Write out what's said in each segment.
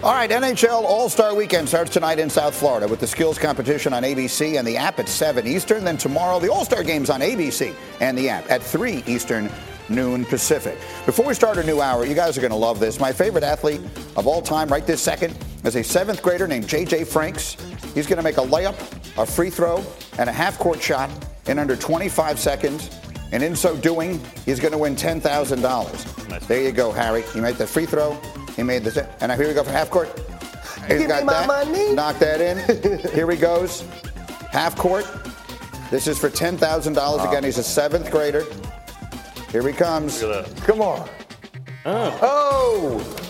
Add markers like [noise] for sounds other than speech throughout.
All right, NHL All-Star Weekend starts tonight in South Florida with the skills competition on ABC and the app at 7 Eastern. Then tomorrow, the All-Star Games on ABC and the app at 3 Eastern noon Pacific. Before we start a new hour, you guys are going to love this. My favorite athlete of all time, right this second, is a seventh grader named J.J. Franks. He's going to make a layup, a free throw, and a half court shot in under 25 seconds. And in so doing, he's going to win $10,000. Nice. There you go, Harry. You made the free throw. He made the. And here we go for half court. He's Give got me my that. money. Knock that in. here he goes. Half court. This is for $10,000. Wow. Again, he's a seventh grader. Here he comes. Come on. Oh. oh.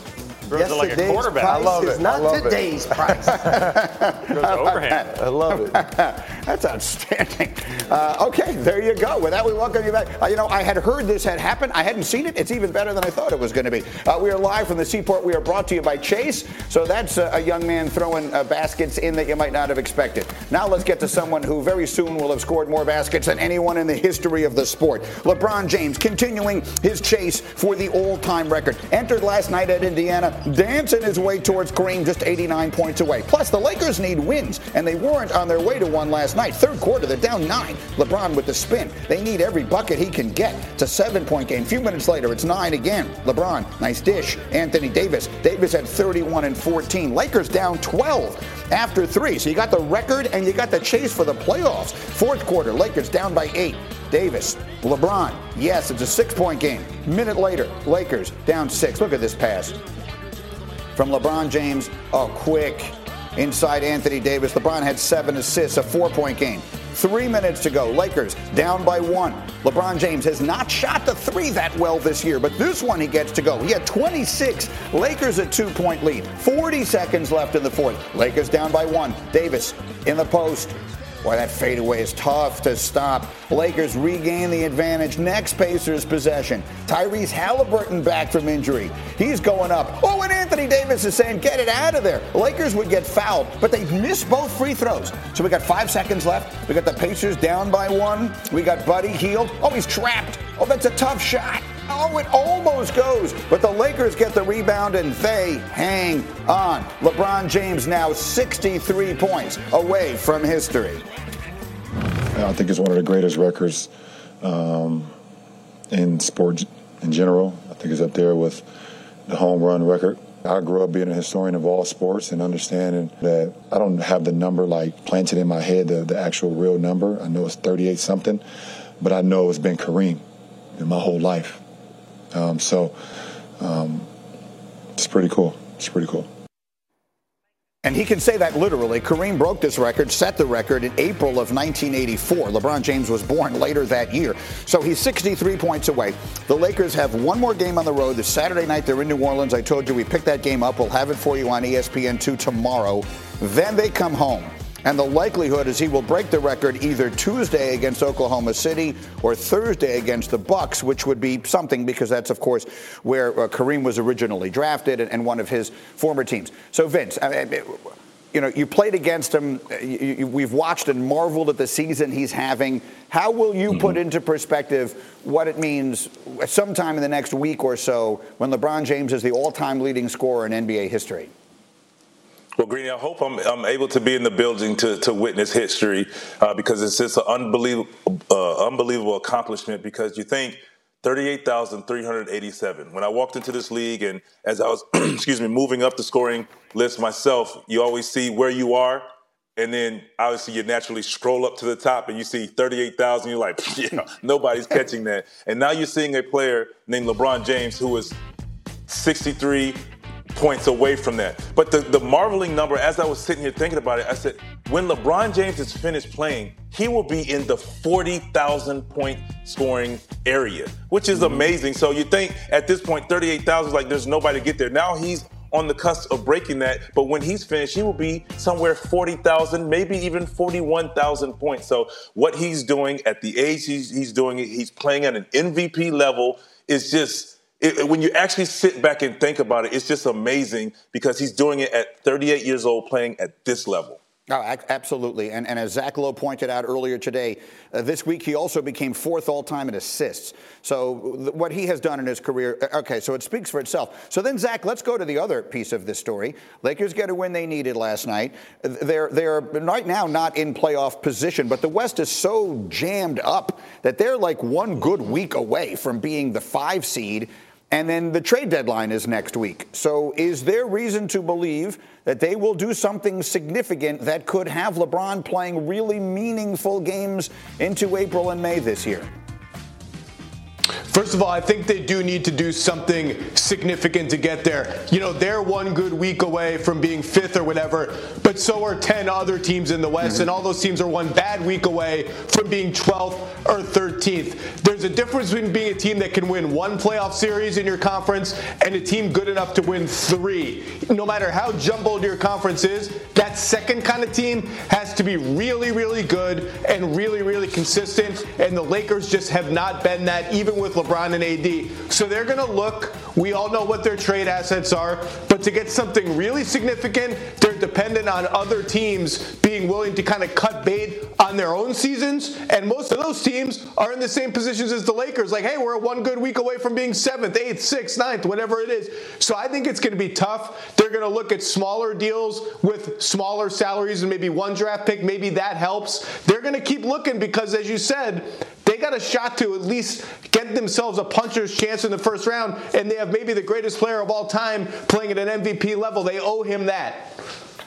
Throws like a quarterback. I love it. Not today's [laughs] it. price. overhand. [laughs] I love it. [laughs] That's outstanding. Uh, okay, there you go. With that, we welcome you back. Uh, you know, I had heard this had happened. I hadn't seen it. It's even better than I thought it was going to be. Uh, we are live from the Seaport. We are brought to you by Chase. So that's a young man throwing uh, baskets in that you might not have expected. Now let's get to someone who very soon will have scored more baskets than anyone in the history of the sport. LeBron James continuing his chase for the all-time record. Entered last night at Indiana dancing his way towards Kareem, just 89 points away. Plus, the Lakers need wins, and they weren't on their way to one last night. Third quarter, they're down nine. LeBron with the spin. They need every bucket he can get. It's a seven point game. A few minutes later, it's nine again. LeBron, nice dish. Anthony Davis. Davis at 31 and 14. Lakers down 12 after three. So you got the record and you got the chase for the playoffs. Fourth quarter, Lakers down by eight. Davis, LeBron. Yes, it's a six point game. Minute later, Lakers down six. Look at this pass from LeBron James. a quick inside Anthony Davis. LeBron had seven assists, a four point game. Three minutes to go. Lakers down by one. LeBron James has not shot the three that well this year, but this one he gets to go. He had 26. Lakers a two point lead. 40 seconds left in the fourth. Lakers down by one. Davis in the post. Boy, that fadeaway is tough to stop. Lakers regain the advantage. Next Pacers possession. Tyrese Halliburton back from injury. He's going up. Oh, and Anthony Davis is saying, get it out of there. Lakers would get fouled, but they missed both free throws. So we got five seconds left. We got the Pacers down by one. We got Buddy Hield. Oh, he's trapped. Oh, that's a tough shot. Oh, it almost goes. But the Lakers get the rebound and they hang on. LeBron James now 63 points away from history. I think it's one of the greatest records um, in sports in general. I think it's up there with the home run record. I grew up being a historian of all sports and understanding that I don't have the number like planted in my head, the, the actual real number. I know it's 38 something, but I know it's been Kareem in my whole life. Um, so um, it's pretty cool. It's pretty cool. And he can say that literally. Kareem broke this record, set the record in April of 1984. LeBron James was born later that year. So he's 63 points away. The Lakers have one more game on the road. This Saturday night, they're in New Orleans. I told you we picked that game up. We'll have it for you on ESPN2 tomorrow. Then they come home. And the likelihood is he will break the record either Tuesday against Oklahoma City or Thursday against the Bucks, which would be something because that's, of course, where uh, Kareem was originally drafted and, and, one of his former teams. So, Vince, I mean, you know, you played against him. You, you, we've watched and marveled at the season he's having. How will you mm-hmm. put into perspective what it means sometime in the next week or so when LeBron James is the all-time leading scorer in NBA history? Well, Greeny, I hope I'm, I'm, able to be in the building to, to witness history uh, because it's just an unbelievable, uh, unbelievable accomplishment. Because you think 38,387. When I walked into this league, and as I was, [clears throat] excuse me, moving up the scoring list myself, you always see where you are, and then obviously you naturally scroll up to the top and you see 38,000. You're like, [laughs] yeah, nobody's [laughs] catching that. And now you're seeing a player named LeBron James who is 63 points away from that. But the, the marveling number, as I was sitting here thinking about it, I said, when LeBron James is finished playing, he will be in the 40,000 point scoring area, which is mm-hmm. amazing. So you think at this point, 38,000 is like there's nobody to get there. Now he's on the cusp of breaking that. But when he's finished, he will be somewhere 40,000, maybe even 41,000 points. So what he's doing at the age he's, he's doing it, he's playing at an MVP level. Is just it, when you actually sit back and think about it, it's just amazing because he's doing it at 38 years old, playing at this level. Oh, absolutely. And, and, as Zach Lowe pointed out earlier today, uh, this week he also became fourth all time in assists. So th- what he has done in his career, uh, okay, so it speaks for itself. So then, Zach, let's go to the other piece of this story. Lakers get a win they needed last night. They're, they're right now not in playoff position, but the West is so jammed up that they're like one good week away from being the five seed and then the trade deadline is next week. So, is there reason to believe that they will do something significant that could have LeBron playing really meaningful games into April and May this year? First of all, I think they do need to do something significant to get there. You know, they're one good week away from being fifth or whatever, but so are 10 other teams in the West, mm-hmm. and all those teams are one bad week away from being 12th or 13th. There's a difference between being a team that can win one playoff series in your conference and a team good enough to win three. No matter how jumbled your conference is, that second kind of team has to be really, really good and really, really consistent, and the Lakers just have not been that, even with LeBron and AD. So they're going to look, we all know what their trade assets are, but to get something really significant, they're dependent on other teams being willing to kind of cut bait on their own seasons. And most of those teams are in the same positions as the Lakers. Like, hey, we're one good week away from being seventh, eighth, sixth, ninth, whatever it is. So I think it's going to be tough. They're going to look at smaller deals with smaller salaries and maybe one draft pick. Maybe that helps. They're going to keep looking because, as you said, they got a shot to at least get themselves a puncher's chance in the first round, and they have maybe the greatest player of all time playing at an MVP level. They owe him that.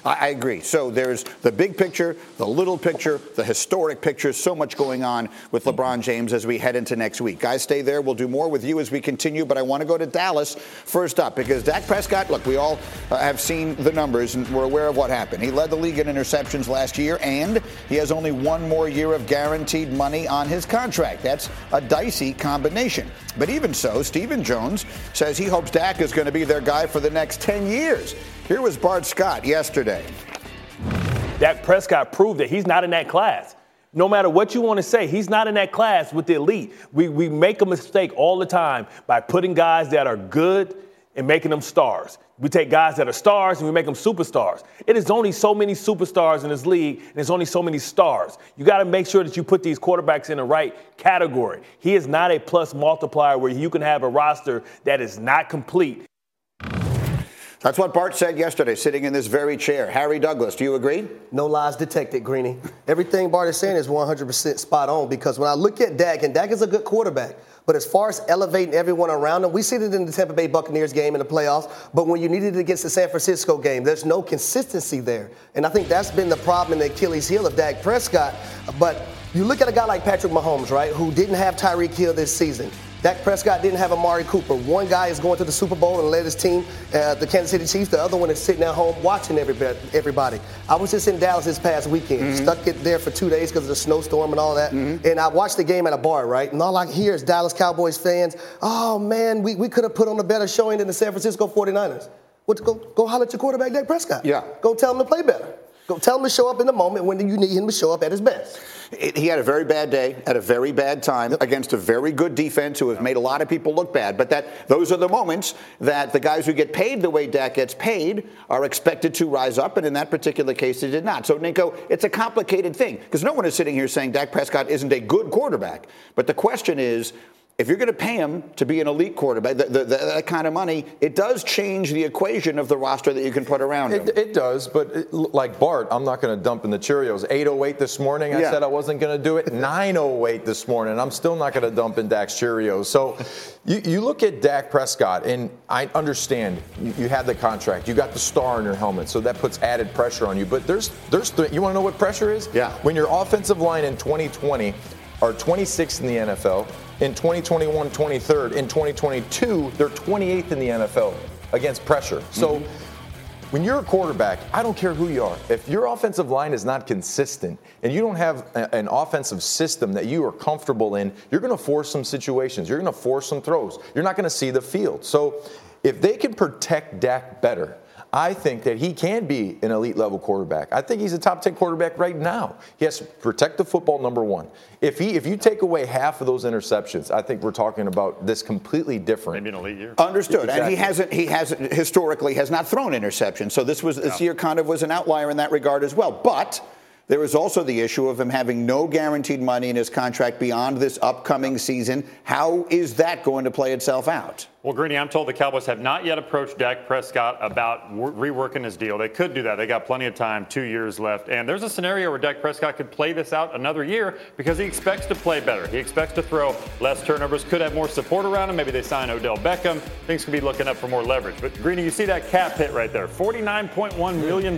I, agree. So there's the big picture, the little picture, the historic picture. So much going on with LeBron James as we head into next week. Guys, stay there. We'll do more with you as we continue. But I want to go to Dallas first up because Dak Prescott. Look, we all uh, have seen the numbers and we're aware of what happened. He led the league in interceptions last year, and he has only one more year of guaranteed money on his contract. That's a dicey combination. But even so, Stephen Jones says he hopes Dak is going to be their guy for the next 10 years. Here was Bart Scott yesterday. Dak Prescott proved that he's not in that class. No matter what you want to say, he's not in that class with the elite. We, we make a mistake all the time by putting guys that are good and making them stars. We take guys that are stars and we make them superstars. It is only so many superstars in this league, and there's only so many stars. You got to make sure that you put these quarterbacks in the right category. He is not a plus multiplier where you can have a roster that is not complete that's what Bart said yesterday, sitting in this very chair. Harry Douglas, do you agree? No lies detected, Greeny. Everything Bart is saying is 100% spot on because when I look at Dak, and Dak is a good quarterback, but as far as elevating everyone around him, we see it in the Tampa Bay Buccaneers game in the playoffs. But when you needed it against the San Francisco game, there's no consistency there. And I think that's been the problem in the Achilles heel of Dak Prescott. But you look at a guy like Patrick Mahomes, right, who didn't have Tyreek Hill this season. Dak Prescott didn't have Amari Cooper. One guy is going to the Super Bowl and led his team, uh, the Kansas City Chiefs. The other one is sitting at home watching everybody. I was just in Dallas this past weekend, mm-hmm. stuck it there for two days because of the snowstorm and all that. Mm-hmm. And I watched the game at a bar, right? And all I hear is Dallas Cowboys fans, oh man, we, we could have put on a better showing than the San Francisco 49ers. What, go, go holler at your quarterback, Dak Prescott. Yeah. Go tell him to play better. Go tell him to show up in the moment when you need him to show up at his best. He had a very bad day at a very bad time against a very good defense who has made a lot of people look bad. But that those are the moments that the guys who get paid the way Dak gets paid are expected to rise up, and in that particular case, they did not. So, Ninko, it's a complicated thing because no one is sitting here saying Dak Prescott isn't a good quarterback. But the question is, if you're going to pay him to be an elite quarterback, the, the, the, that kind of money, it does change the equation of the roster that you can put around him. It, it does, but it, like Bart, I'm not going to dump in the Cheerios. 808 this morning, I yeah. said I wasn't going to do it. [laughs] 908 this morning, I'm still not going to dump in Dak's Cheerios. So you, you, look at Dak Prescott, and I understand you, you had the contract, you got the star in your helmet, so that puts added pressure on you. But there's, there's, th- you want to know what pressure is? Yeah. When your offensive line in 2020 are 26th in the NFL in 2021, 23rd. In 2022, they're 28th in the NFL. against pressure. So. Mm-hmm when you're a quarterback, I don't care who you are. If your offensive line is not consistent and you don't have a, an offensive system that you are comfortable in, you're going to force some situations. You're going to force some throws. You're not going to see the field. So if they can protect Dak better, I think that he can be an elite level quarterback. I think he's a top 10 quarterback right now. He has to protect the football, number one. If he if you take away half of those interceptions, I think we're talking about this completely different. Maybe an elite year. Understood. Exactly. And he hasn't he hasn't historically has not thrown interceptions. So this was this yeah. year kind of was an outlier in that regard as well. But there is also the issue of him having no guaranteed money in his contract beyond this upcoming season. How is that going to play itself out? Well, Greeny, I'm told the Cowboys have not yet approached Dak Prescott about reworking his deal. They could do that. They got plenty of time, two years left. And there's a scenario where Dak Prescott could play this out another year because he expects to play better. He expects to throw less turnovers, could have more support around him. Maybe they sign Odell Beckham. Things could be looking up for more leverage. But, Greeny, you see that cap hit right there $49.1 million.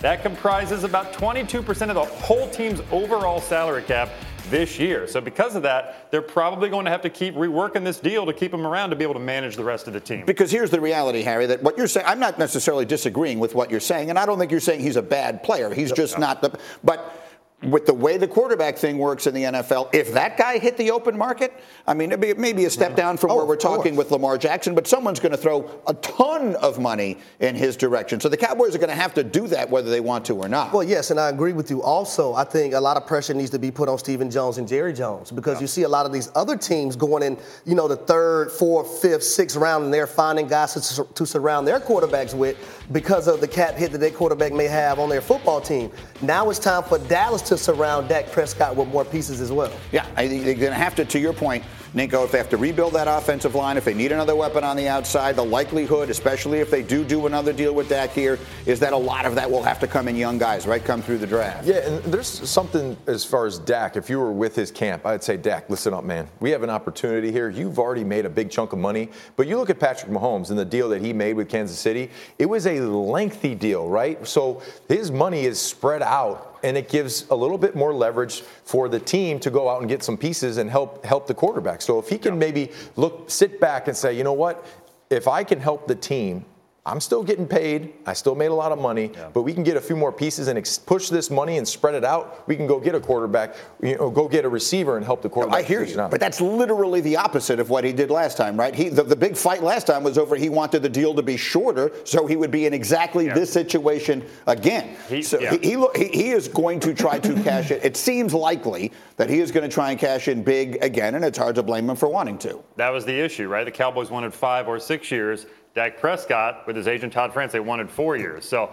That comprises about 22% of the whole team's overall salary cap this year. So because of that, they're probably going to have to keep reworking this deal to keep him around to be able to manage the rest of the team. Because here's the reality, Harry, that what you're saying, I'm not necessarily disagreeing with what you're saying, and I don't think you're saying he's a bad player. He's just not the, but with the way the quarterback thing works in the NFL, if that guy hit the open market, I mean, it'd be maybe a step down from oh, where we're talking course. with Lamar Jackson, but someone's going to throw a ton of money in his direction. So the Cowboys are going to have to do that whether they want to or not. Well, yes, and I agree with you. Also, I think a lot of pressure needs to be put on Stephen Jones and Jerry Jones because yeah. you see a lot of these other teams going in, you know, the third, fourth, fifth, sixth round, and they're finding guys to, to surround their quarterbacks with because of the cap hit that their quarterback may have on their football team. Now it's time for Dallas to surround Dak Prescott with more pieces as well. Yeah, I think they're going to have to, to your point, Ninko, if they have to rebuild that offensive line, if they need another weapon on the outside, the likelihood, especially if they do do another deal with Dak here, is that a lot of that will have to come in young guys, right? Come through the draft. Yeah, and there's something as far as Dak. If you were with his camp, I'd say, Dak, listen up, man. We have an opportunity here. You've already made a big chunk of money, but you look at Patrick Mahomes and the deal that he made with Kansas City. It was a lengthy deal, right? So his money is spread out and it gives a little bit more leverage for the team to go out and get some pieces and help help the quarterback. So if he can yeah. maybe look sit back and say, you know what, if I can help the team I'm still getting paid. I still made a lot of money, yeah. but we can get a few more pieces and ex- push this money and spread it out. We can go get a quarterback, you know, go get a receiver and help the quarterback. No, I hear you, out. but that's literally the opposite of what he did last time, right? He, the, the, big fight last time was over. He wanted the deal to be shorter, so he would be in exactly yeah. this situation again. He, so yeah. he, he, he is going to try to cash it. It seems likely that he is going to try and cash in big again, and it's hard to blame him for wanting to. That was the issue, right? The Cowboys wanted five or six years. Dak Prescott, with his agent Todd France, they wanted four years. So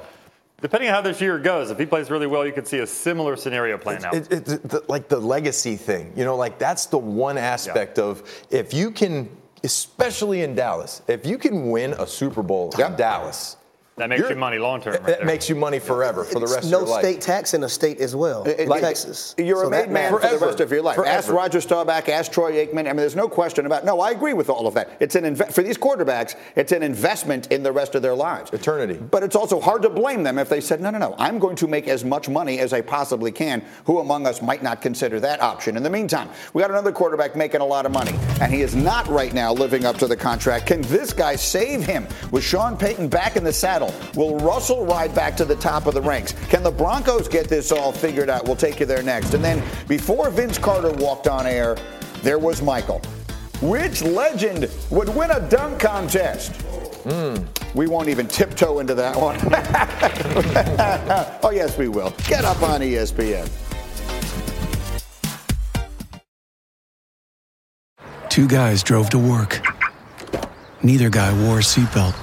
depending on how this year goes, if he plays really well, you could see a similar scenario playing out. It's it, like the legacy thing, you know, like that's the one aspect yeah. of if you can, especially in Dallas, if you can win a Super Bowl in Dallas that makes you money long term. Right makes you money forever for the rest no of your life. No state tax in a state as well, it, like Texas. You're so a made man forever. for the rest of your life. Forever. Ask Roger Staubach, ask Troy Aikman. I mean, there's no question about. No, I agree with all of that. It's an inve- for these quarterbacks. It's an investment in the rest of their lives, eternity. But it's also hard to blame them if they said, no, no, no. I'm going to make as much money as I possibly can. Who among us might not consider that option? In the meantime, we got another quarterback making a lot of money, and he is not right now living up to the contract. Can this guy save him with Sean Payton back in the saddle? Will Russell Russell ride back to the top of the ranks? Can the Broncos get this all figured out? We'll take you there next. And then before Vince Carter walked on air, there was Michael. Which legend would win a dunk contest? Mm. We won't even tiptoe into that one. [laughs] oh, yes, we will. Get up on ESPN. Two guys drove to work. Neither guy wore a seatbelt.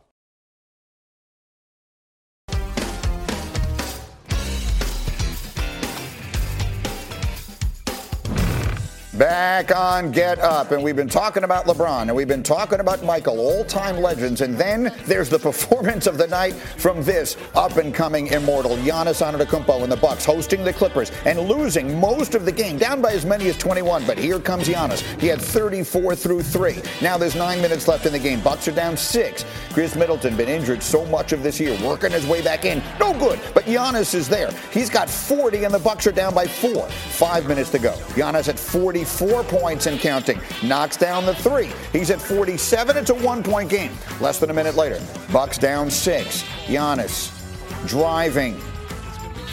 Back on Get Up, and we've been talking about LeBron, and we've been talking about Michael, all-time legends, and then there's the [laughs] performance of the night from this up-and-coming immortal Giannis Antetokounmpo and the Bucks hosting the Clippers and losing most of the game, down by as many as 21. But here comes Giannis. He had 34 through three. Now there's nine minutes left in the game. Bucks are down six. Khris Middleton been injured so much of this year, working his way back in. No good. But Giannis is there. He's got 40, and the Bucks are down by four. Five minutes to go. Giannis at 40. 44 points and counting. Knocks down the three. He's at 47. It's a one-point game. Less than a minute later, Bucks down six. Giannis driving.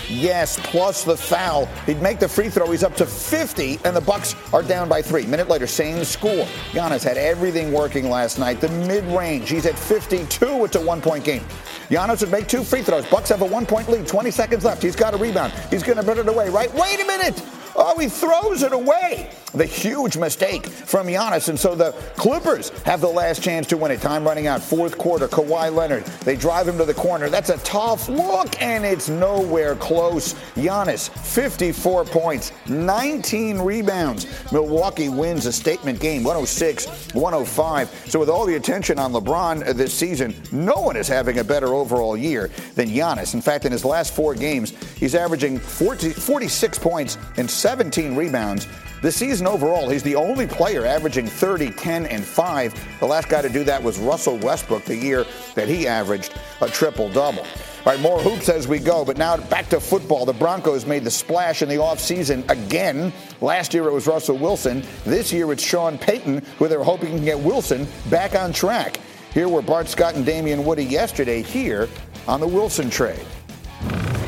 Yes, plus the foul. He'd make the free throw. He's up to 50, and the Bucks are down by three. Minute later, same score. Giannis had everything working last night. The mid-range, he's at 52. It's a one-point game. Giannis would make two free throws. Bucks have a one-point lead. 20 seconds left. He's got a rebound. He's going to put it away, right? Wait a minute. Oh, he throws it away. The huge mistake from Giannis. And so the Clippers have the last chance to win it. Time running out. Fourth quarter. Kawhi Leonard. They drive him to the corner. That's a tough look, and it's nowhere close. Giannis, 54 points, 19 rebounds. Milwaukee wins a statement game, 106 105. So with all the attention on LeBron this season, no one is having a better overall year than Giannis. In fact, in his last four games, he's averaging 40, 46 points and 17 rebounds. This season overall, he's the only player averaging 30, 10, and 5. The last guy to do that was Russell Westbrook the year that he averaged a triple double. All right, more hoops as we go, but now back to football. The Broncos made the splash in the offseason again. Last year it was Russell Wilson. This year it's Sean Payton, who they're hoping can get Wilson back on track. Here were Bart Scott and Damien Woody yesterday here on the Wilson trade.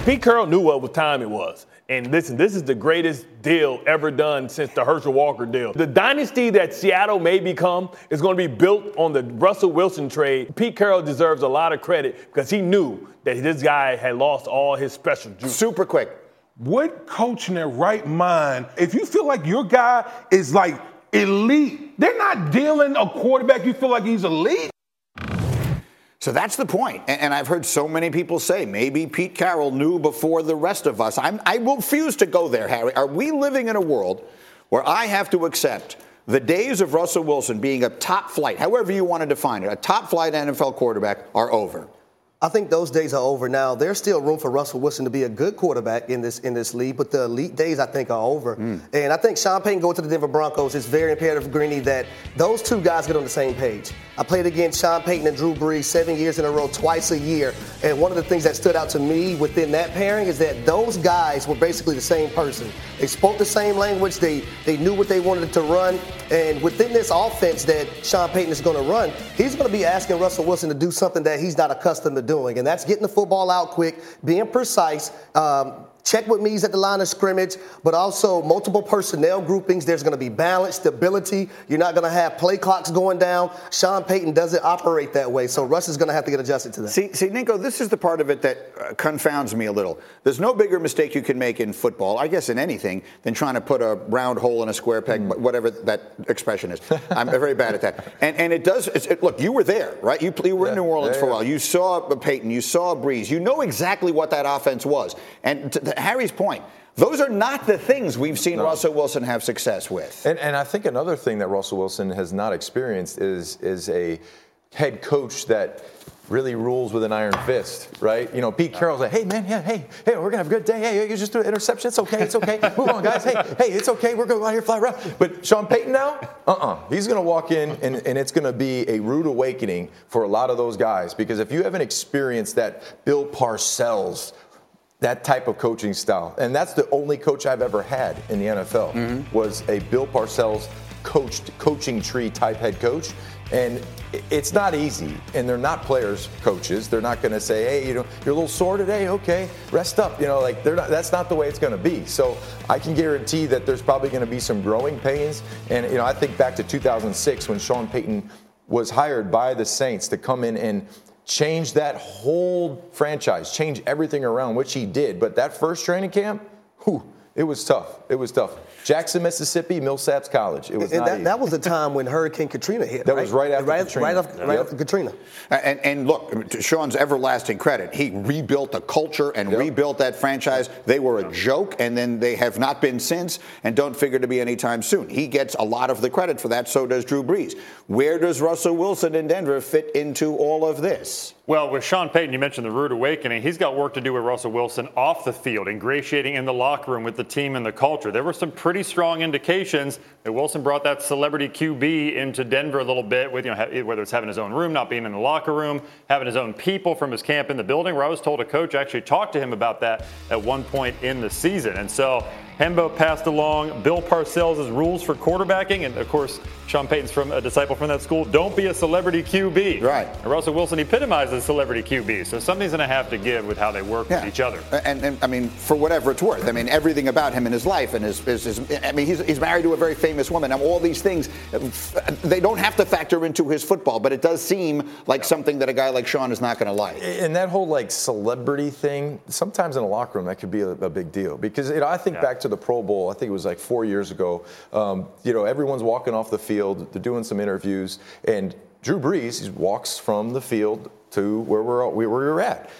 Pete Carroll knew what time it was. And listen, this is the greatest deal ever done since the Herschel Walker deal. The dynasty that Seattle may become is going to be built on the Russell Wilson trade. Pete Carroll deserves a lot of credit because he knew that this guy had lost all his special juice. Super quick. What coach in their right mind, if you feel like your guy is like elite, they're not dealing a quarterback you feel like he's elite. So that's the point. And I've heard so many people say maybe Pete Carroll knew before the rest of us. I'm, I refuse to go there, Harry. Are we living in a world where I have to accept the days of Russell Wilson being a top flight, however you want to define it, a top flight NFL quarterback are over? I think those days are over now. There's still room for Russell Wilson to be a good quarterback in this in this league, but the elite days I think are over. Mm. And I think Sean Payton going to the Denver Broncos is very imperative for Greeny that those two guys get on the same page. I played against Sean Payton and Drew Brees seven years in a row, twice a year. And one of the things that stood out to me within that pairing is that those guys were basically the same person. They spoke the same language. They they knew what they wanted to run. And within this offense that Sean Payton is going to run, he's going to be asking Russell Wilson to do something that he's not accustomed to doing, and that's getting the football out quick, being precise, um, check with me's at the line of scrimmage, but also multiple personnel groupings. There's going to be balance, stability. You're not going to have play clocks going down. Sean Payton doesn't operate that way, so Russ is going to have to get adjusted to that. See, see, Nico, this is the part of it that uh, confounds me a little. There's no bigger mistake you can make in football, I guess in anything, than trying to put a round hole in a square peg, mm. whatever that expression is. I'm very bad at that. [laughs] And and it does. It, look, you were there, right? You, you were yeah, in New Orleans yeah, for a while. You saw Payton. You saw Brees. You know exactly what that offense was. And to Harry's point, those are not the things we've seen no. Russell Wilson have success with. And, and I think another thing that Russell Wilson has not experienced is is a head coach that really rules with an iron fist, right? You know, Pete Carroll's like, hey man, yeah, hey, hey, we're gonna have a good day. Hey, you just do an interception. It's okay, it's okay. Move on, guys. Hey, hey, it's okay. We're gonna go out here fly around. But Sean Payton now, uh-uh. He's gonna walk in and, and it's gonna be a rude awakening for a lot of those guys because if you haven't experienced that Bill Parcells that type of coaching style. And that's the only coach I've ever had in the NFL mm-hmm. was a Bill Parcells coached coaching tree type head coach. And it's not easy, and they're not players, coaches. They're not going to say, "Hey, you know, you're a little sore today. Okay, rest up." You know, like they're not. That's not the way it's going to be. So I can guarantee that there's probably going to be some growing pains. And you know, I think back to 2006 when Sean Payton was hired by the Saints to come in and change that whole franchise, change everything around, which he did. But that first training camp, whew, it was tough. It was tough. Jackson, Mississippi, Millsaps College. It was and not that, easy. that was the time when Hurricane Katrina hit. That was right after right, Katrina. Right, after, right Yep. after Katrina. And, and look, to Sean's everlasting credit, he rebuilt the culture and rebuilt that franchise. They were a joke, and then they have not been since, and don't figure to be anytime soon. He gets a lot of the credit for that. So does Drew Brees. Where does Russell Wilson in Denver fit into all of this? Well, with Sean Payton, you mentioned the rude awakening. He's got work to do with Russell Wilson off the field, ingratiating in the locker room with the team and the culture. There were some pretty strong indications that Wilson brought that celebrity QB into Denver a little bit, with you know whether it's having his own room, not being in the locker room, having his own people from his camp in the building. Where I was told a coach actually talked to him about that at one point in the season, and so. Hembo passed along Bill Parcells' rules for quarterbacking, and of course, Sean Payton's from a disciple from that school. Don't be a celebrity QB. Right. And Russell Wilson epitomizes celebrity QB, so something's going to have to give with how they work with each other. And, and I mean, for whatever it's worth, I mean, everything about him in his life and his, his, his I mean, he's, he's married to a very famous woman. And all these things, they don't have to factor into his football, but it does seem like something that a guy like Sean is not going to like. And that whole like celebrity thing, sometimes in a locker room that could be a, a big deal because you know I think back to the Pro Bowl. I think it was like four years ago. Um, you know, everyone's walking off the field. They're doing some interviews, and Drew Brees he walks from the field to where we're where we were at.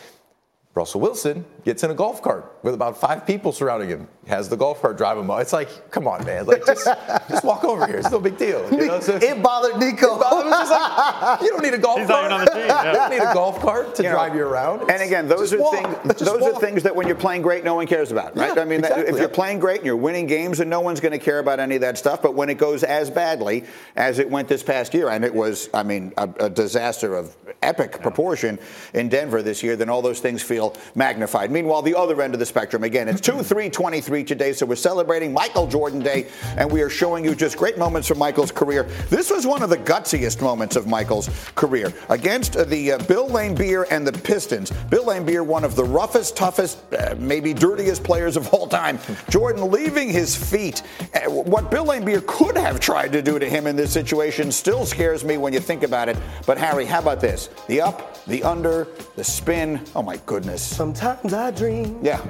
Russell Wilson gets in a golf cart with about five people surrounding him. Has the golf cart drive him up. It's like, come on, man, like just, [laughs] just walk over here. It's no big deal. You know? So it bothered Nico. It bothered- it like, you don't need a golf He's not cart. even on the team, yeah. You don't need a golf cart to You know, drive you around. And again, those are walk. things. Just Those are things that when you're playing great, no one cares about, right? Yeah, I mean, that- exactly. if you're playing great and you're winning games, and no one's going to care about any of that stuff. But when it goes as badly as it went this past year, and it was, I mean, a, a disaster of epic proportion in Denver this year, then all those things feel magnified. Meanwhile, the other end of the spectrum, again, it's 2 3 23 today, so we're celebrating Michael Jordan Day, and we are showing you just great moments from Michael's career. This was one of the gutsiest moments of Michael's career against the uh, Bill Laimbeer and the Pistons. Bill Laimbeer, one of the roughest, toughest, uh, maybe dirtiest players of all time. Jordan leaving his feet. Uh, what Bill Laimbeer could have tried to do to him in this situation still scares me when you think about it. But Harry, how about this? The up, the under, the spin. Oh my goodness. Sometimes I dream Yeah.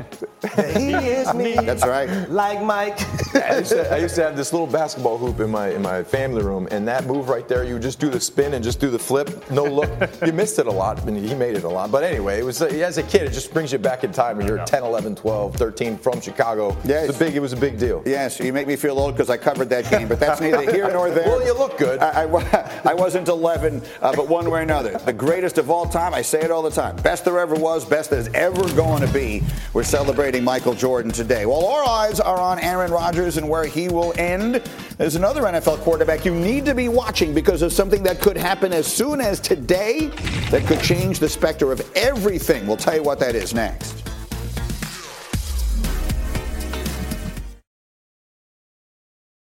that he is [laughs] me. That's right. Like Mike. I used, to, I used to have this little basketball hoop in my in my family room, and that move right there, you just do the spin and just do the flip, no look. [laughs] you missed it a lot, and he made it a lot. But anyway, it was as a kid, it just brings you back in time when you're 10, 11, 12, 13 from Chicago. Yes. It's a big, it was a big deal. Yes, you make me feel old because I covered that game, but that's neither here nor there. Well, you look good. I, I I wasn't 11, uh, but one way or another. The greatest of all time, I say it all the time. Best there ever was, best there's ever going to be. We're celebrating Michael Jordan today. While our eyes are on Aaron Rodgers and where he will end. There's another NFL quarterback you need to be watching because of something that could happen as soon as today that could change the specter of everything. We'll tell you what that is next.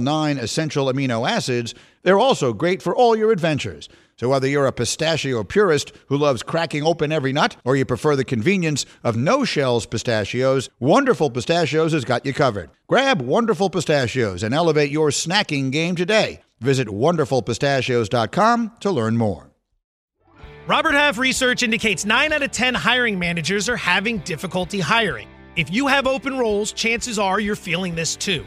nine essential amino acids, they're also great for all your adventures. So, whether you're a pistachio purist who loves cracking open every nut, or you prefer the convenience of no shells pistachios, Wonderful Pistachios has got you covered. Grab Wonderful Pistachios and elevate your snacking game today. Visit wonderfulpistachios.com to learn more. Robert Half research indicates 9 out of 10 hiring managers are having difficulty hiring. If you have open roles, chances are you're feeling this too.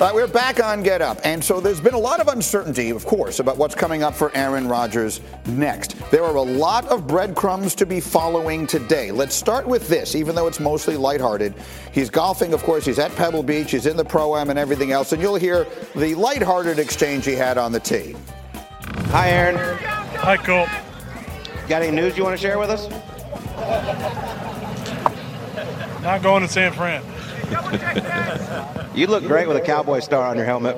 All right, we're back on Get Up. And so there's been a lot of uncertainty, of course, about what's coming up for Aaron Rodgers next. There are a lot of breadcrumbs to be following today. Let's start with this, even though it's mostly lighthearted. He's golfing, of course, he's at Pebble Beach, he's in the Pro Am and everything else, and you'll hear the lighthearted exchange he had on the tee. Hi, Aaron. Hi, Cole. Got any news you want to share with us? Not going to San Fran. [laughs] you look great with a cowboy star on your helmet.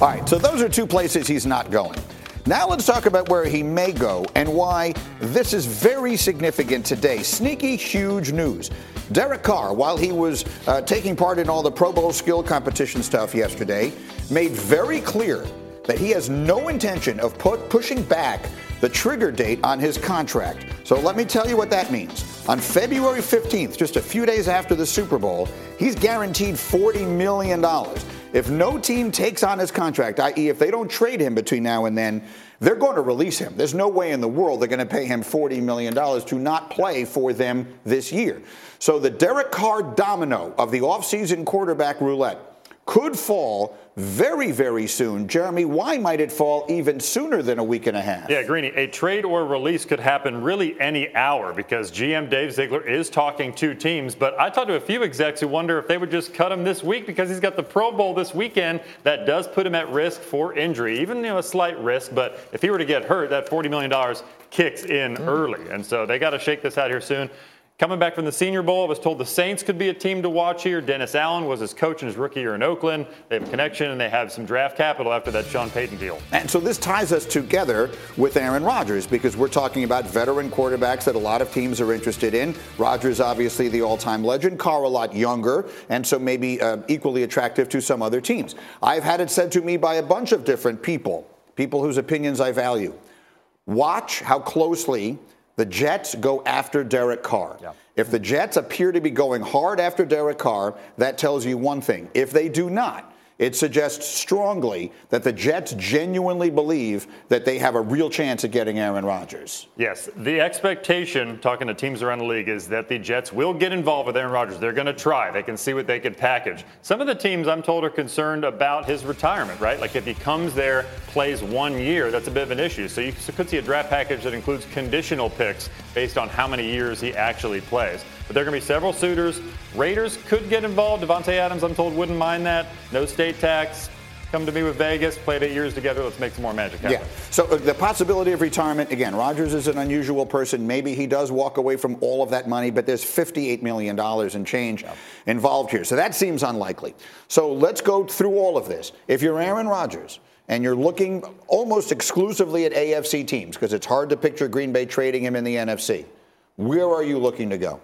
All right, so those are two places he's not going. Now let's talk about where he may go and why this is very significant today. Sneaky, huge news. Derek Carr, while he was uh, taking part in all the Pro Bowl skill competition stuff yesterday, made very clear that he has no intention of put, pushing back the trigger date on his contract. So let me tell you what that means. On February 15th, just a few days after the Super Bowl, he's guaranteed $40 million. If no team takes on his contract, i.e., if they don't trade him between now and then, they're going to release him. There's no way in the world they're going to pay him $40 million to not play for them this year. So the Derek Carr domino of the offseason quarterback roulette could fall very, very soon. Jeremy, why might it fall even sooner than a week and a half? Yeah, Greeny, a trade or release could happen really any hour because GM Dave Ziegler is talking to teams. But I talked to a few execs who wonder if they would just cut him this week because he's got the Pro Bowl this weekend. That does put him at risk for injury, even you know a slight risk. But if he were to get hurt, that $40 million kicks in mm. early, and so they got to shake this out here soon. Coming back from the Senior Bowl, I was told the Saints could be a team to watch here. Dennis Allen was his coach in his rookie year in Oakland. They have a connection and they have some draft capital after that Sean Payton deal. And so this ties us together with Aaron Rodgers because we're talking about veteran quarterbacks that a lot of teams are interested in. Rodgers, obviously the all-time legend. Carr a lot younger, and so maybe uh, equally attractive to some other teams. I've had it said to me by a bunch of different people, people whose opinions I value. Watch how closely the Jets go after Derek Carr. Yeah. If the Jets appear to be going hard after Derek Carr, that tells you one thing. If they do not, it suggests strongly that the Jets genuinely believe that they have a real chance at getting Aaron Rodgers. Yes, the expectation, talking to teams around the league, is that the Jets will get involved with Aaron Rodgers. They're going to try. They can see what they can package. Some of the teams, I'm told, are concerned about his retirement, right? Like if he comes there, plays one year, that's a bit of an issue. So you could see a draft package that includes conditional picks based on how many years he actually plays. But there are going to be several suitors. Raiders could get involved. Davante Adams, I'm told, wouldn't mind that. No state tax. Come to me with Vegas, played eight years together. Let's make some more magic happen. Yeah. So uh, the possibility of retirement again. Rodgers is an unusual person. Maybe he does walk away from all of that money, but there's 58 million dollars in change yeah. involved here. So that seems unlikely. So let's go through all of this. If you're Aaron Rodgers and you're looking almost exclusively at AFC teams because it's hard to picture Green Bay trading him in the NFC, where are you looking to go?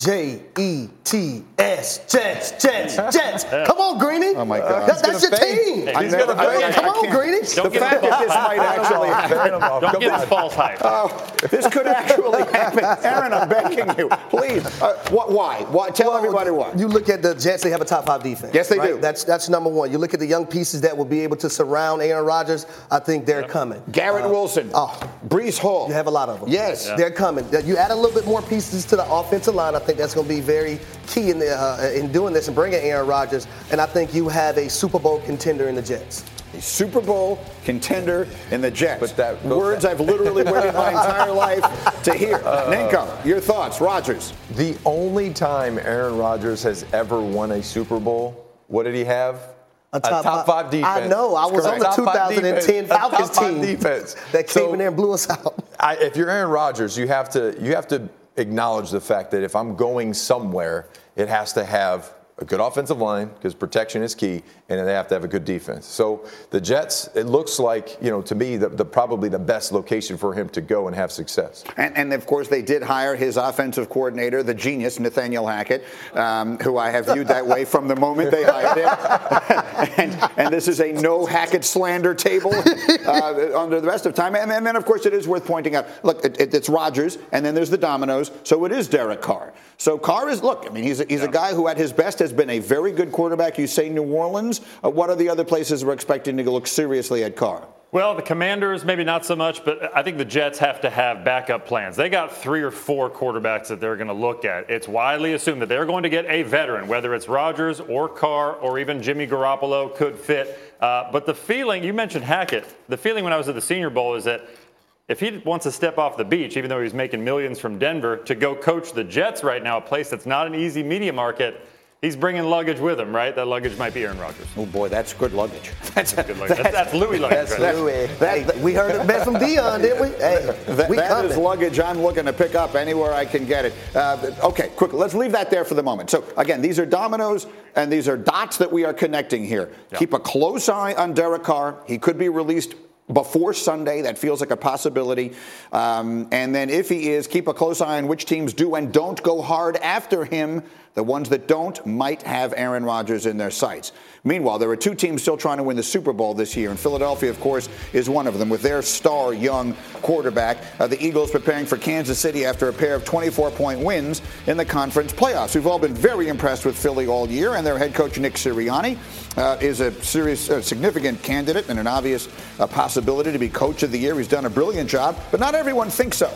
J E T S, Jets, Jets, [laughs] Jets. Come on, Greeny. Oh my God. That, that's your team. Hey, he's never, I, Come on, Greeny. The fact that this might actually happen. Don't give us false hype. Oh, this could actually [laughs] happen. Aaron, I'm begging you, please. Uh, what, why? Why? Tell well, everybody why. You look at the Jets; they have a top five defense. Yes, they right? do. That's that's number one. You look at the young pieces that will be able to surround Aaron Rodgers. I think they're yep. coming. Garrett uh, Wilson. Oh, Breece Hall. You have a lot of them. Yes, yeah. they're coming. You add a little bit more pieces to the offensive line. I think that's going to be very key in, the, uh, in doing this and bringing Aaron Rodgers. And I think you have a Super Bowl contender in the Jets. A Super Bowl contender in the Jets. But that, Words I've literally waited my [laughs] entire life to hear. Uh, Ninko, your thoughts, Rodgers. The only time Aaron Rodgers has ever won a Super Bowl, what did he have? A top, a top five, five defense. I know. I was Correct. on the 2010 Falcons team defense. that came so, in there and blew us out. I, if you're Aaron Rodgers, you have to you have to acknowledge the fact that if I'm going somewhere, it has to have a good offensive line because protection is key, and they have to have a good defense. So the Jets, it looks like you know to me the, the probably the best location for him to go and have success. And, and of course they did hire his offensive coordinator, the genius Nathaniel Hackett, um, who I have viewed that way from the moment they hired him. [laughs] and, and, this is a no Hackett slander table uh, under the rest of time. And, and, then of course it is worth pointing out. Look, it, it, it's Rodgers, and then there's the dominoes. So it is Derek Carr. So Carr is look. I mean, he's a, he's yeah. a guy who at his best has been a very good quarterback. You say New Orleans. Uh, what are the other places we're expecting to look seriously at Carr? Well, the Commanders, maybe not so much, but I think the Jets have to have backup plans. They got three or four quarterbacks that they're going to look at. It's widely assumed that they're going to get a veteran, whether it's Rodgers or Carr or even Jimmy Garoppolo could fit. Uh, but the feeling, you mentioned Hackett, the feeling when I was at the Senior Bowl is that if he wants to step off the beach, even though he's making millions from Denver, to go coach the Jets right now, a place that's not an easy media market, He's bringing luggage with him, right? That luggage might be Aaron Rodgers. Oh boy, that's good luggage. [laughs] That's, good luggage. That's, that's Louis luggage. That's right? Louis. Hey, we heard it best from Deion, didn't we? Hey, That, we that is luggage I'm looking to pick up anywhere I can get it. Uh, okay, quickly, let's leave that there for the moment. So, again, these are dominoes and these are dots that we are connecting here. Keep a close eye on Derek Carr. He could be released before Sunday. That feels like a possibility. Um, and then, if he is, keep a close eye on which teams do and don't go hard after him. The ones that don't might have Aaron Rodgers in their sights. Meanwhile, there are two teams still trying to win the Super Bowl this year, and Philadelphia, of course, is one of them with their star young quarterback. Uh, the Eagles preparing for Kansas City after a pair of 24 point wins in the conference playoffs. We've all been very impressed with Philly all year, and their head coach, Nick Sirianni, uh, is a serious, uh, significant candidate and an obvious uh, possibility to be coach of the year. He's done a brilliant job, but not everyone thinks so.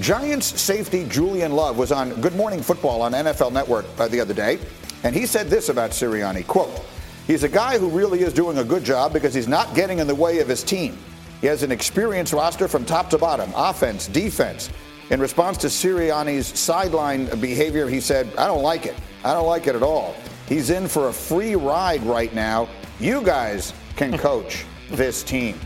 Giants safety Julian Love was on Good Morning Football on NFL Network uh, the other day, and he said this about Sirianni, quote, He's a guy who really is doing a good job because he's not getting in the way of his team. He has an experienced roster from top to bottom, offense, defense. In response to Sirianni's sideline behavior, he said, I don't like it. I don't like it at all. He's in for a free ride right now. You guys can coach this team.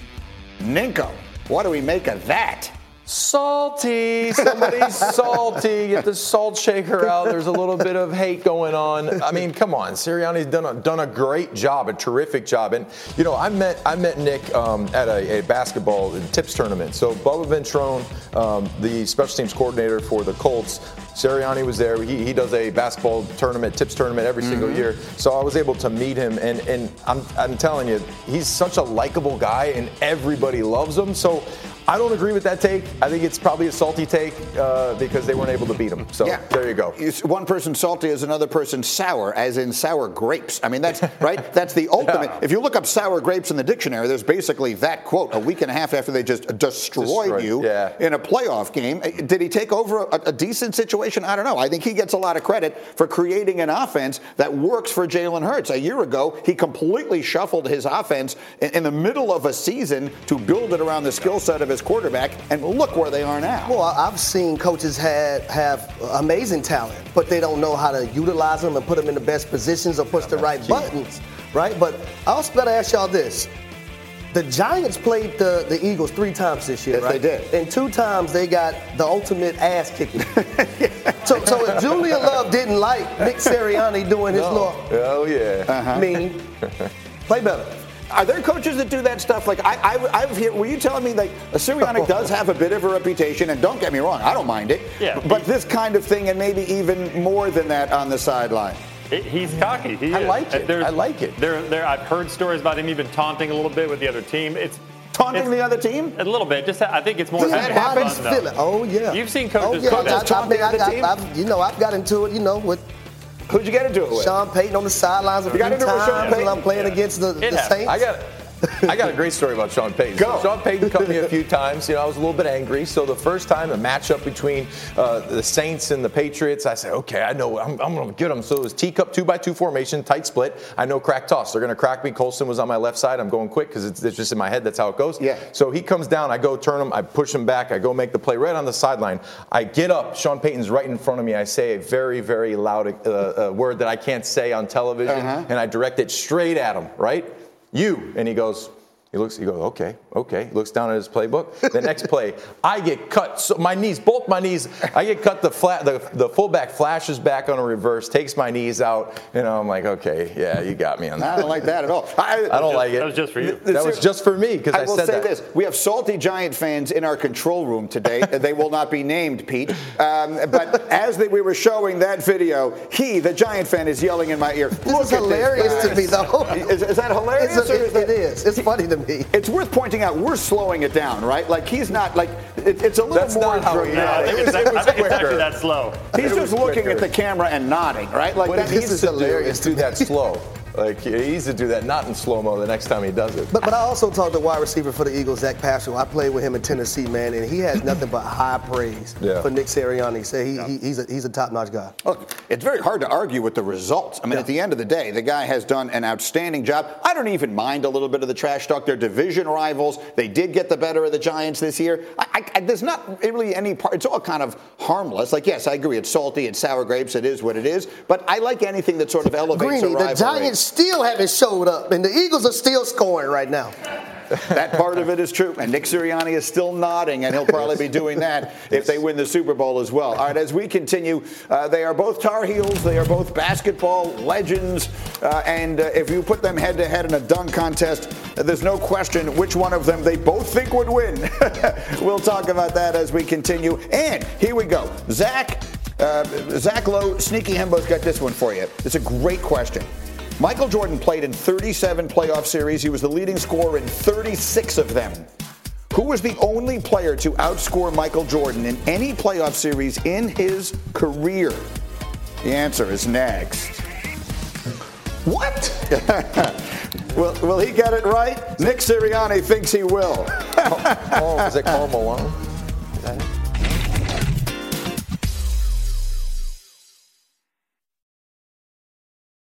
Ninko, what do we make of that? Salty. Somebody's [laughs] salty. Get the salt shaker out. There's a little bit of hate going on. I mean, come on. Sirianni's done a, done a great job, a terrific job. And you know, I met I met Nick um, at a, a, basketball tips tournament. So Bubba Ventrone, um, the special teams coordinator for the Colts, Sirianni was there. He, he does a basketball tournament, tips tournament every single Mm-hmm. year. So I was able to meet him, and and I'm I'm telling you, he's such a likable guy, and everybody loves him. So. I don't agree with that take. I think it's probably a salty take uh, because they weren't able to beat them. So Yeah. there you go. Is one person salty is another person sour, as in sour grapes. I mean, that's right. That's the [laughs] ultimate. If you look up sour grapes in the dictionary, there's basically that quote a week and a half after they just destroyed Destroyed, you yeah. in a playoff game. Uh, Did he take over a, a decent situation? I don't know. I think he gets a lot of credit for creating an offense that works for Jalen Hurts. A year ago, he completely shuffled his offense in, in the middle of a season to build it around the skill set of his quarterback, and look where they are now. Well, I've seen coaches had, have amazing talent, but they don't know how to utilize them and put them in the best positions or push the right buttons, right? But I also to ask y'all this. The Giants played the, the Eagles three times this year, Yes, right? they did. And two times they got the ultimate ass kicking. [laughs] so, so if Julian Love didn't like Nick Sirianni doing his law, Oh yeah. Uh-huh. mean, [laughs] play better. Are there coaches that do that stuff? Like I, I, I've heard. Were you telling me like Sirianni [laughs] does have a bit of a reputation, and don't get me wrong, I don't mind it. Yeah. But this kind of thing, and maybe even more than that on the sideline. It- he's cocky. He I is. like it. There's- I like it. There, there. I've heard stories about him even taunting a little bit with the other team. It's Taunting it's- the other team? a little bit. Just I think it's more Does that happen? fun, though. Feel it. Oh yeah. You've seen coaches. Oh coaches yeah. do I, that. I, I, I, the team? I, you know, I've got into it. You know, with Who'd you get into it with? Sean Payton on the sidelines a You few got it times Sean Payton. I'm playing Yeah. against the, the. Saints. I got [laughs] I got a great story about Sean Payton. Go. So Sean Payton cut me a few times. You know, I was a little bit angry. So the first time, a matchup between uh, the Saints and the Patriots, I said, okay, I know, I'm, I'm going to get them. So it was teacup two by two formation, tight split. I know crack toss. They're going to crack me. Colston was on my left side. I'm going quick because it's, it's just in my head. That's how it goes. Yeah. So he comes down. I go turn him. I push him back. I go make the play right on the sideline. I get up. Sean Payton's right in front of me. I say a very, very loud uh, uh, word that I can't say on television, Uh-huh. and I direct it straight at him. Right? You. And he goes. He looks. He goes. Okay. Okay. He looks down at his playbook. The next play, [laughs] I get cut. So my knees, both my knees, I get cut. The flat. The, the fullback flashes back on a reverse, takes my knees out, and I'm like, okay, yeah, you got me on that. I don't like that at all. I, [laughs] I don't like it. That was just for you. That was just for me because I, I will said say that. this: we have salty Giant fans in our control room today. [laughs] they will not be named, Pete. Um, but as they, we were showing that video, he, the Giant fan, is yelling in my ear. This Look is hilarious this, to me, though. Is, is that hilarious? It's a, is that- it is. It's funny to me. It's worth pointing out we're slowing it down, right? Like he's not like it, it's a little That's more not how he- Yeah, I think it's, It was I think it's quicker. actually that slow. He's It just looking quicker. at the camera and nodding, right? Like What that he needs needs to to do hilarious. is do that slow. [laughs] Like he needs to do that, not in slow mo the next time he does it. But, but I also talked to wide receiver for the Eagles, Zach Pascal. I played with him in Tennessee, man, and he has nothing but high praise Yeah. for Nick Sirianni. He said he, he, he's a he's a top notch guy. Look, it's very hard to argue with the results. I mean, at the end of the day, the guy has done an outstanding job. I don't even mind a little bit of the trash talk. They're division rivals. They did get the better of the Giants this year. I, I, I- there's not really any part. It's all kind of harmless. Like, yes, I agree. It's salty. It's sour grapes. It is what it is. But I like anything that sort of elevates Greeny, a the. Giants still haven't showed up, and the Eagles are still scoring right now. that part of it is true. And Nick Sirianni is still nodding, and he'll probably be doing that if they win the Super Bowl as well. All right, as we continue, uh, they are both Tar Heels. They are both basketball legends. Uh, and uh, if you put them head to head in a dunk contest, there's no question which one of them they both think would win. [laughs] we'll talk about that as we continue. And here we go. Zach. Uh, Zach Lowe, Sneaky Hembo's got this one for you. It's a great question. Michael Jordan played in 37 playoff series. He was the leading scorer in 36 of them. Who was the only player to outscore Michael Jordan in any playoff series in his career? The answer is next. What? [laughs] will, will he get it right? Nick Sirianni thinks he will. oh, is it Karl Malone? [laughs]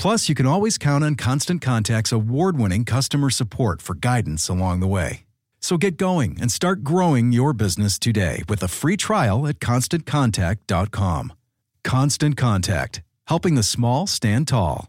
Plus, you can always count on Constant Contact's award winning customer support for guidance along the way. So get going and start growing your business today with a free trial at constantcontact.com. Constant Contact, helping the small stand tall.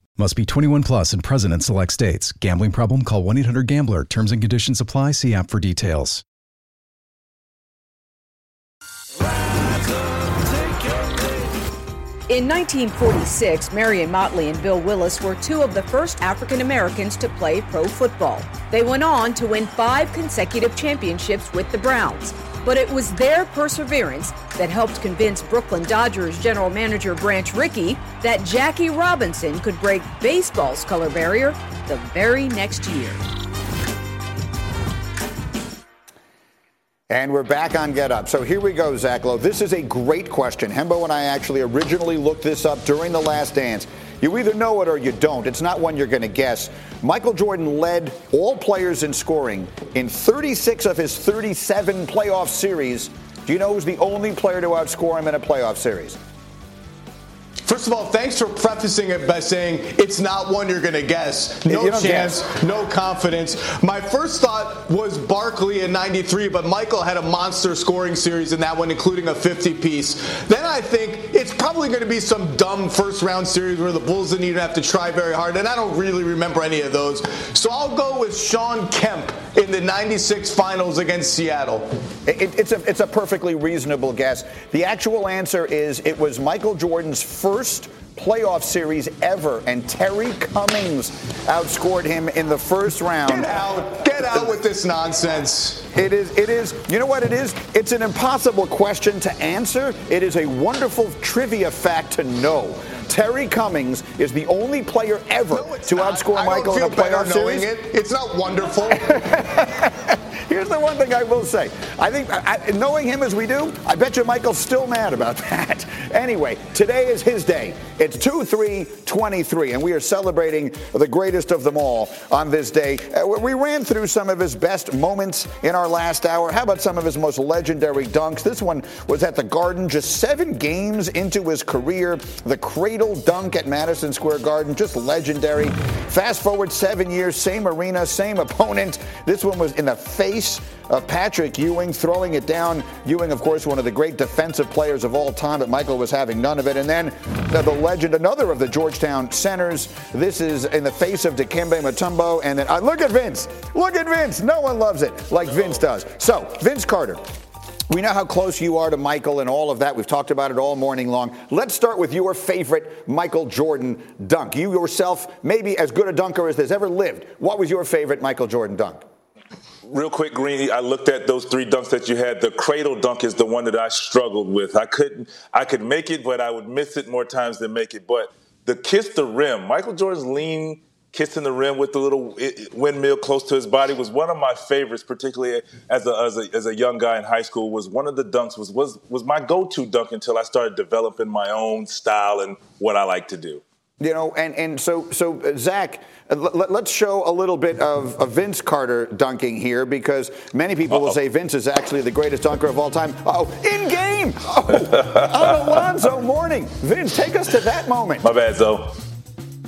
Must be 21 plus and present in select states. Gambling problem? Call 1 800 Gambler. Terms and conditions apply. See app for details. In 1946, Marion Motley and Bill Willis were two of the first African Americans to play pro football. They went on to win five consecutive championships with the Browns. But it was their perseverance that helped convince Brooklyn Dodgers general manager Branch Rickey that Jackie Robinson could break baseball's color barrier the very next year. And we're back on Get Up. So here we go, Zach Lowe. This is a great question. Hembo and I actually originally looked this up during the last dance. You either know it or you don't. It's not one you're going to guess. Michael Jordan led all players in scoring in 36 of his 37 playoff series. Do you know who's the only player to outscore him in a playoff series? First of all, thanks for prefacing it by saying it's not one you're going to guess. No chance, guess. no confidence. My first thought was Barkley in 93, but Michael had a monster scoring series in that one, including a 50 piece. Then I think it's probably going to be some dumb first round series where the Bulls didn't even have to try very hard, and I don't really remember any of those. So I'll go with Shawn Kemp in the 96 finals against Seattle. It, it's, a, it's a perfectly reasonable guess. The actual answer is it was Michael Jordan's first playoff series ever, and Terry Cummings outscored him in the first round. Get out. Get out with this nonsense. It is, it is, you know what it is? It's an impossible question to answer. It is a wonderful trivia fact to know. Terry Cummings is the only player ever to outscore I Michael in a playoff series. it. It's not wonderful. [laughs] Here's the one thing I will say. I think, I, knowing him as we do, I bet you Michael's still mad about [laughs] that. Anyway, today is his day. It's 2 3 23, and we are celebrating the greatest of them all on this day. Uh, we ran through some of his best moments in our last hour. How about some of his most legendary dunks? This one was at the Garden just seven games into his career. The cradle dunk at Madison Square Garden, just legendary. Fast forward seven years, same arena, same opponent. This one was in the face of Patrick Ewing, throwing it down. Ewing, of course, one of the great defensive players of all time, but Michael was having none of it. And then the, legend, another of the Georgetown centers. This is in the face of Dikembe Mutombo. And then uh, look at Vince. Look at Vince. No one loves it like Vince does. So, Vince Carter. We know how close you are to Michael and all of that. We've talked about it all morning long. Let's start with your favorite Michael Jordan dunk. You yourself, maybe as good a dunker as there's ever lived. What was your favorite Michael Jordan dunk? Real quick, Greeny, I looked at those three dunks that you had. The cradle dunk is the one that I struggled with. I couldn't, I could make it, but I would miss it more times than make it. But the kiss the rim, Michael Jordan's lean kissing the rim with the little windmill close to his body was one of my favorites, particularly as a, as a, as a young guy in high school. Was one of the dunks was was was my go-to dunk until I started developing my own style and what I like to do. You know, and, and so so uh, Zach, uh, let, us show a little bit of, of, Vince Carter dunking here because many people Uh-oh. will say Vince is actually the greatest dunker of all time. Oh, in game, oh, on Alonzo Mourning. Vince, take us to that moment. My bad, Zoe.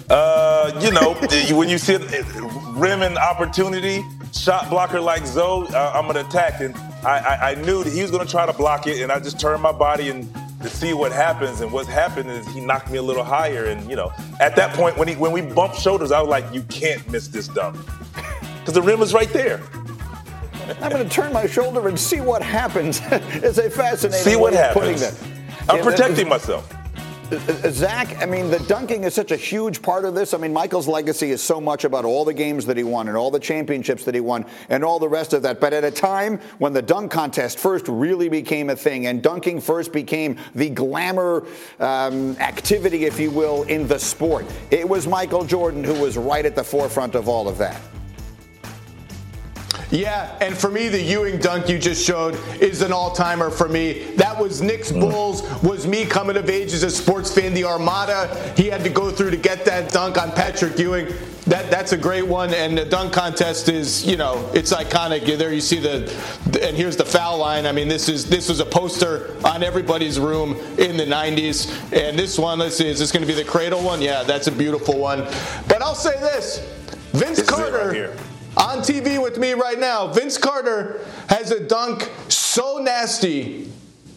Uh, you know, [laughs] when you see rim and opportunity, shot blocker like Zoe, uh, I'm gonna attack, and I, I, I knew that he was gonna try to block it, and I just turned my body and to see what happens. And what's happened is he knocked me a little higher. And you know, at that point when he when we bumped shoulders, I was like, you can't miss this dunk because [laughs] the rim is right there. I'm going to turn my shoulder and see what happens. [laughs] it's a fascinating see what way happens. of putting that. I'm yeah, protecting myself. Zach, I mean, the dunking is such a huge part of this. I mean, Michael's legacy is so much about all the games that he won and all the championships that he won and all the rest of that. But at a time when the dunk contest first really became a thing and dunking first became the glamour um, activity, if you will, in the sport, it was Michael Jordan who was right at the forefront of all of that. Yeah, and for me, the Ewing dunk you just showed is an all-timer for me. That was Knicks mm. Bulls, was me coming of age as a sports fan. The Armada he had to go through to get that dunk on Patrick Ewing. That that's a great one, and the dunk contest is, you know, it's iconic. There you see the, and here's the foul line. I mean, this is this was a poster on everybody's room in the '90s, and this one, let's see, is this going to be the cradle one? Yeah, that's a beautiful one. But I'll say this, Vince this Carter on TV with me right now. Vince Carter has a dunk so nasty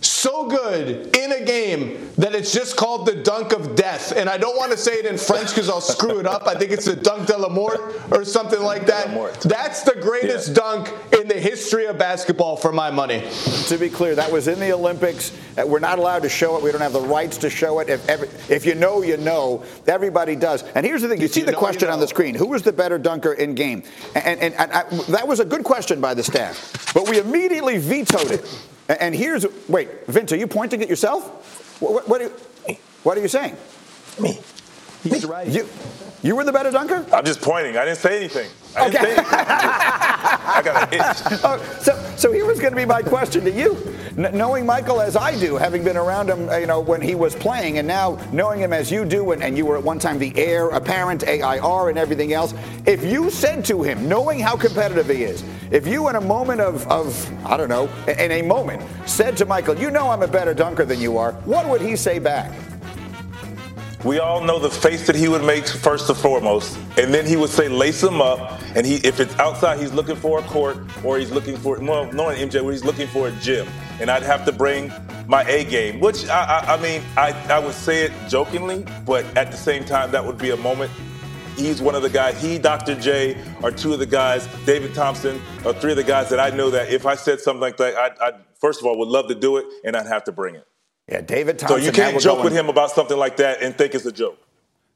so good in a game that it's just called the dunk of death. And I don't want to say it in French because I'll screw it up. I think it's the dunk de la mort or something like that. That's the greatest yeah. dunk in the history of basketball for my money. To be clear, that was in the Olympics. Uh, we're not allowed to show it. We don't have the rights to show it. If, every, if you know, you know. Everybody does. And here's the thing. You if see you the know, question you know. on the screen. Who was the better dunker in game? And, and, and I, that was a good question by the staff. But we immediately vetoed it. And here's wait, Vince, are you pointing at yourself? What, what, are, you, what are you saying? Me. He's right. You, you were the better dunker? I'm just pointing. I didn't say anything. I okay. didn't say anything. I got a [laughs] itch. Oh, so, so here was going to be my question to you. N- knowing Michael as I do, having been around him, uh, you know, when he was playing, and now knowing him as you do, and, and you were at one time the heir apparent, AIR, and everything else, if you said to him, knowing how competitive he is, if you in a moment of, of I don't know, in a moment, said to Michael, you know I'm a better dunker than you are, what would he say back? We all know the face that he would make first and foremost, and then he would say, "Lace him up." And he, if it's outside, he's looking for a court, or he's looking for well, knowing MJ, he's looking for a gym, and I'd have to bring my A game. Which I, I, I mean, I, I would say it jokingly, but at the same time, that would be a moment he's one of the guys. He, Dr. J, are two of the guys. David Thompson are three of the guys that I know that if I said something like that, I, I first of all would love to do it, and I'd have to bring it. Yeah, David Thompson. So you can't joke with him about something like that and think it's a joke.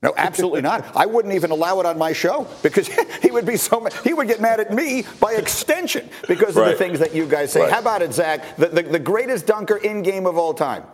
No, absolutely not. I wouldn't even allow it on my show because [laughs] he would be so mad. he would get mad at me by extension because of right. the things that you guys say. Right. How about it, Zach? The, the, the greatest dunker in game of all time.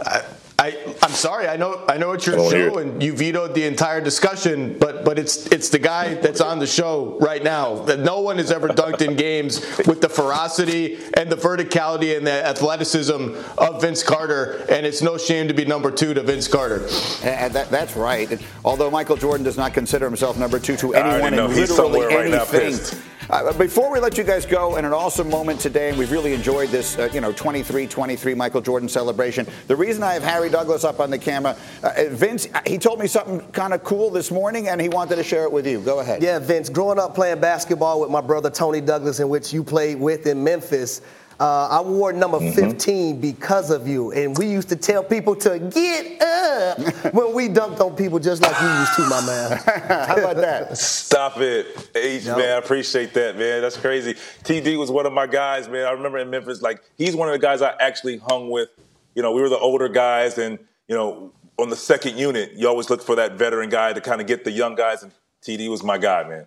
I, I I, I'm sorry. I know. I know it's your I don't hear show, and you vetoed the entire discussion. But but it's it's the guy that's on the show right now that no one has ever dunked in games with the ferocity and the verticality and the athleticism of Vince Carter. And it's no shame to be number two to Vince Carter. And that, that's right. Although Michael Jordan does not consider himself number two to anyone know in he's literally right now anything. Uh, before we let you guys go, and an awesome moment today, and we've really enjoyed this, uh, you know, 23-23 Michael Jordan celebration. The reason I have Harry Douglas up on the camera, uh, Vince, uh, he told me something kind of cool this morning, and he wanted to share it with you. Go ahead. Yeah, Vince, growing up playing basketball with my brother Toney Douglas, in which you played with in Memphis, uh, I wore number Mm-hmm. 15 because of you. And we used to tell people to get up when we dunked on people just like you used to, my man. [laughs] How about that? Stop it. H, Yep. man, I appreciate that, man. That's crazy. TD was one of my guys, man. I remember in Memphis, like, he's one of the guys I actually hung with. You know, we were the older guys, and, you know, on the second unit, you always look for that veteran guy to kind of get the young guys, and TD was my guy, man.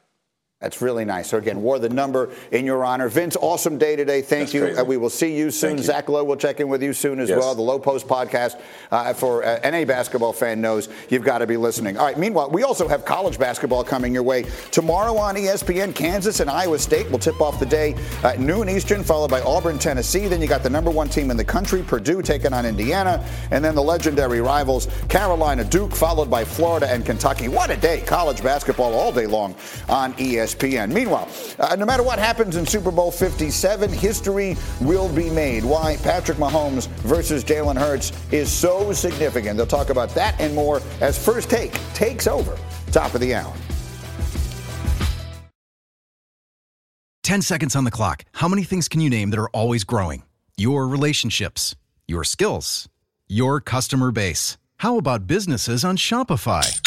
That's really nice. So again, wore the number in your honor. Vince, awesome day today. Thank That's you. crazy. Uh, we will see you soon. You. Zach Lowe will check in with you soon as Yes. well. The Lowe Post podcast uh, for uh, any basketball fan knows you've got to be listening. All right. Meanwhile, we also have college basketball coming your way tomorrow on ESPN. Kansas and Iowa State will tip off the day at noon Eastern, followed by Auburn, Tennessee. Then you got the number one team in the country, Purdue, taking on Indiana, and then the legendary rivals Carolina, Duke, followed by Florida and Kentucky. What a day! College basketball all day long on E ESPN. Meanwhile, uh, no matter what happens in Super Bowl 57, history will be made. Why Patrick Mahomes versus Jalen Hurts is so significant. They'll talk about that and more as First Take takes over. Top of the hour. 10 seconds on the clock. How many things can you name that are always growing? Your relationships, your skills, your customer base. How about businesses on Shopify?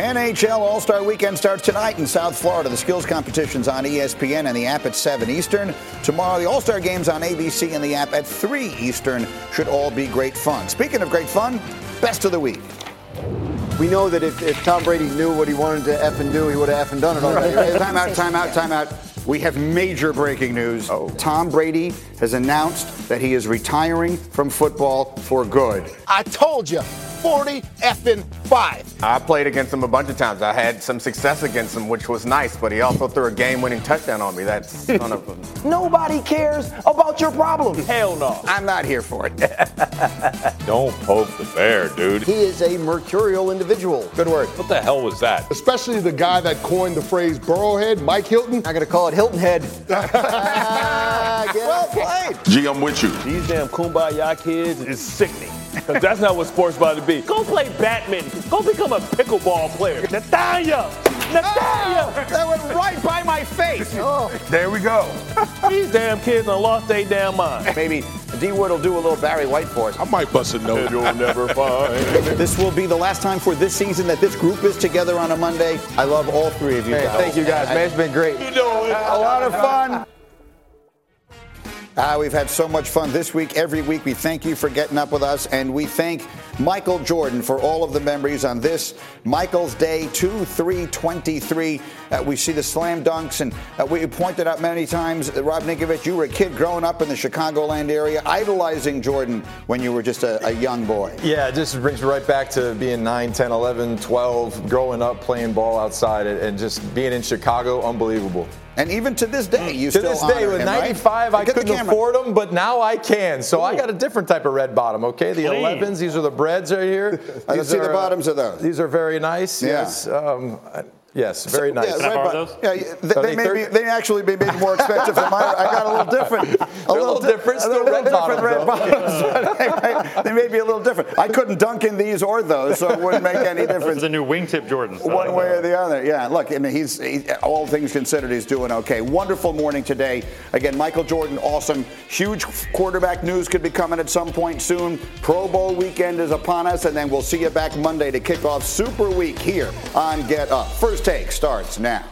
NHL All Star Weekend starts tonight in South Florida. The skills competition's on ESPN and the app at 7 Eastern. Tomorrow, the All Star games on ABC and the app at 3 Eastern. Should all be great fun. Speaking of great fun, best of the week. We know that if, if Tom Brady knew what he wanted to F and do, he would have F and done it already. right? [laughs] time out, time out, time out. We have major breaking news. Oh. Tom Brady has announced that he is retiring from football for good. I told you, 40 effing 5. I played against him a bunch of times. I had some success against him, which was nice, but he also threw a game winning touchdown on me. That's son of a. [laughs] Nobody cares about your problems. Hell no. I'm not here for it. [laughs] Don't poke the bear, dude. He is a mercurial individual. Good word. What the hell was that? Especially the guy that coined the phrase Burrowhead, Mike Hilton. I'm going to call it Hilton Head. [laughs] well played. G, I'm with you. These damn kumbaya kids is sickening. Because that's not what sports about to be. Go play badminton. Go become a pickleball player. Natalia! Natalia! Ah, that went right by my face. [laughs] Oh. There we go. [laughs] These damn kids done lost their damn mind. Maybe D Wood will do a little Barry White for us. I might bust a note. you'll never find. [laughs] This will be the last time for this season that this group is together on a Monday. I love all three of you Hey, guys. thank you guys, man. It's been great. You know, A lot of fun. Ah, we've had so much fun this week. Every week, we thank you for getting up with us, and we thank Michael Jordan for all of the memories on this Michael's Day 2 3 23. Uh, we see the slam dunks, and uh, we pointed out many times, uh, Rob Ninkovich, you were a kid growing up in the Chicagoland area, idolizing Jordan when you were just a, a young boy. Yeah, it just brings me right back to being 9, 10, 11, 12, growing up playing ball outside and just being in Chicago, unbelievable. And even to this day, you to still this day, with him, right? 95, I couldn't camera. afford them, but now I can. So I got a different type of red bottom, okay? The Clean. 11s, these are the Breds right here. [laughs] I can These see the are, uh, bottoms of those. These are very nice, Yeah. yes. Um, Yes, very nice. Yeah, Can I right, borrow those? yeah, they, Are they they may be, they actually may be more expensive than mine. I got a little different. A [laughs] They're a little di- different, a still little red different red bottoms, [laughs] bottoms. they, may, be a little different. I couldn't dunk in these or those, so it wouldn't make any This difference. is a new wingtip Jordans. I One like way that. or the other. Yeah, look, I mean, he's he, all things considered, he's doing okay. Wonderful morning today. Again, Michael Jordan, awesome. Huge quarterback news could be coming at some point soon. Pro Bowl weekend is upon us, and then we'll see you back Monday to kick off Super Week here on Get Up. First take starts now.